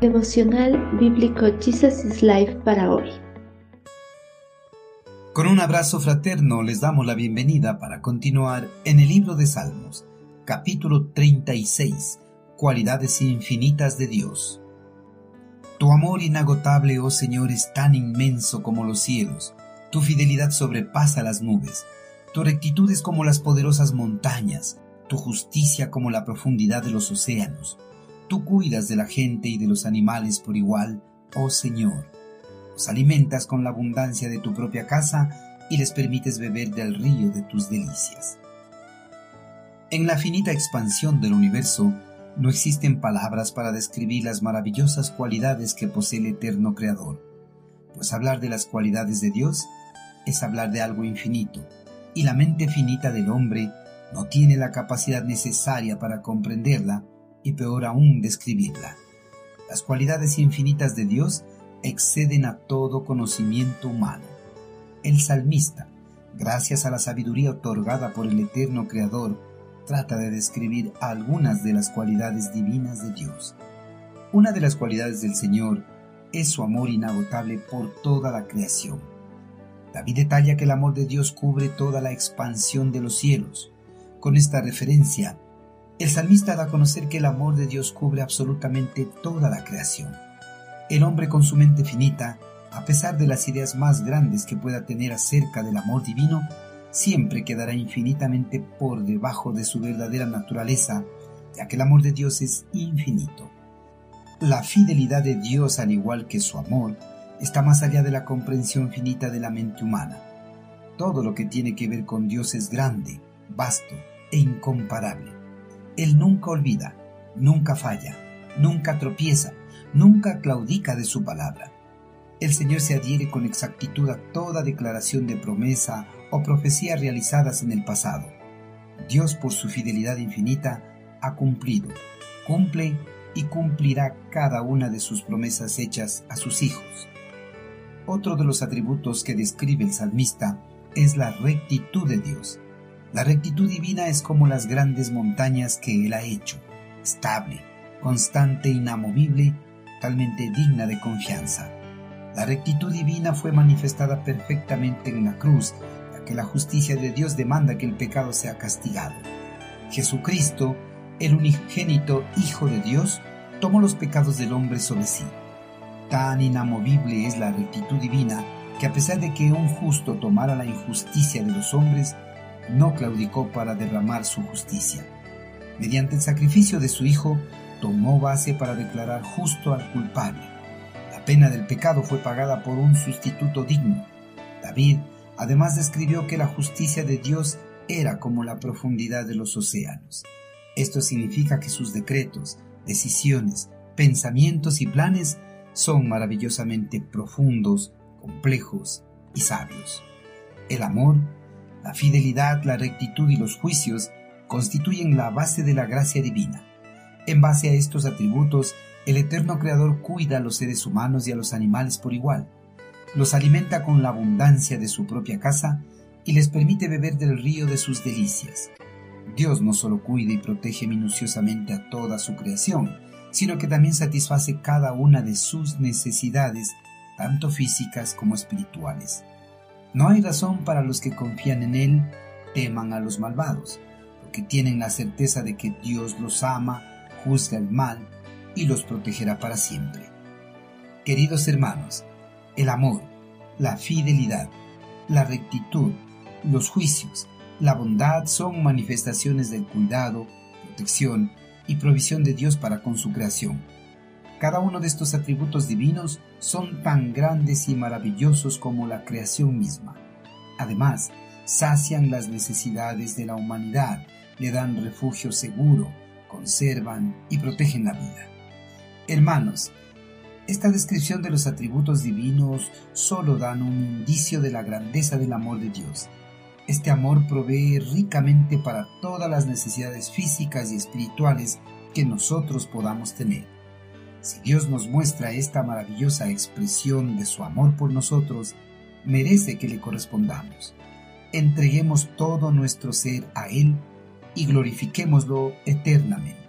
Devocional Bíblico Jesus is Life para hoy. Con un abrazo fraterno les damos la bienvenida para continuar en el libro de Salmos, capítulo 36, Cualidades infinitas de Dios. Tu amor inagotable, oh Señor, es tan inmenso como los cielos, tu fidelidad sobrepasa las nubes, tu rectitud es como las poderosas montañas, tu justicia como la profundidad de los océanos. Tú cuidas de la gente y de los animales por igual, oh Señor. Los alimentas con la abundancia de tu propia casa y les permites beber del río de tus delicias. En la finita expansión del universo, no existen palabras para describir las maravillosas cualidades que posee el eterno Creador, pues hablar de las cualidades de Dios es hablar de algo infinito, y la mente finita del hombre no tiene la capacidad necesaria para comprenderla y peor aún describirla. Las cualidades infinitas de Dios exceden a todo conocimiento humano. El salmista, gracias a la sabiduría otorgada por el eterno Creador, trata de describir algunas de las cualidades divinas de Dios. Una de las cualidades del Señor es su amor inagotable por toda la creación. David detalla que el amor de Dios cubre toda la expansión de los cielos, con esta referencia, el salmista da a conocer que el amor de Dios cubre absolutamente toda la creación. El hombre con su mente finita, a pesar de las ideas más grandes que pueda tener acerca del amor divino, siempre quedará infinitamente por debajo de su verdadera naturaleza, ya que el amor de Dios es infinito. La fidelidad de Dios, al igual que su amor, está más allá de la comprensión finita de la mente humana. Todo lo que tiene que ver con Dios es grande, vasto, e incomparable. Él nunca olvida, nunca falla, nunca tropieza, nunca claudica de su palabra. El Señor se adhiere con exactitud a toda declaración de promesa o profecía realizadas en el pasado. Dios, por su fidelidad infinita, ha cumplido, cumple y cumplirá cada una de sus promesas hechas a sus hijos. Otro de los atributos que describe el salmista es la rectitud de Dios. La rectitud divina es como las grandes montañas que Él ha hecho, estable, constante, inamovible, talmente digna de confianza. La rectitud divina fue manifestada perfectamente en la cruz, ya que la justicia de Dios demanda que el pecado sea castigado. Jesucristo, el unigénito Hijo de Dios, tomó los pecados del hombre sobre sí. Tan inamovible es la rectitud divina que a pesar de que un justo tomara la injusticia de los hombres, no claudicó para derramar su justicia. Mediante el sacrificio de su Hijo, tomó base para declarar justo al culpable. La pena del pecado fue pagada por un sustituto digno. David además describió que la justicia de Dios era como la profundidad de los océanos. Esto significa que sus decretos, decisiones, pensamientos y planes son maravillosamente profundos, complejos y sabios. El amor la fidelidad, la rectitud y los juicios constituyen la base de la gracia divina. En base a estos atributos, el eterno Creador cuida a los seres humanos y a los animales por igual, los alimenta con la abundancia de su propia casa y les permite beber del río de sus delicias. Dios no solo cuida y protege minuciosamente a toda su creación, sino que también satisface cada una de sus necesidades, tanto físicas como espirituales. No hay razón para los que confían en Él teman a los malvados, porque tienen la certeza de que Dios los ama, juzga el mal y los protegerá para siempre. Queridos hermanos, el amor, la fidelidad, la rectitud, los juicios, la bondad son manifestaciones del cuidado, protección y provisión de Dios para con su creación. Cada uno de estos atributos divinos son tan grandes y maravillosos como la creación misma. Además, sacian las necesidades de la humanidad, le dan refugio seguro, conservan y protegen la vida. Hermanos, esta descripción de los atributos divinos solo dan un indicio de la grandeza del amor de Dios. Este amor provee ricamente para todas las necesidades físicas y espirituales que nosotros podamos tener. Si Dios nos muestra esta maravillosa expresión de su amor por nosotros, merece que le correspondamos. Entreguemos todo nuestro ser a Él y glorifiquémoslo eternamente.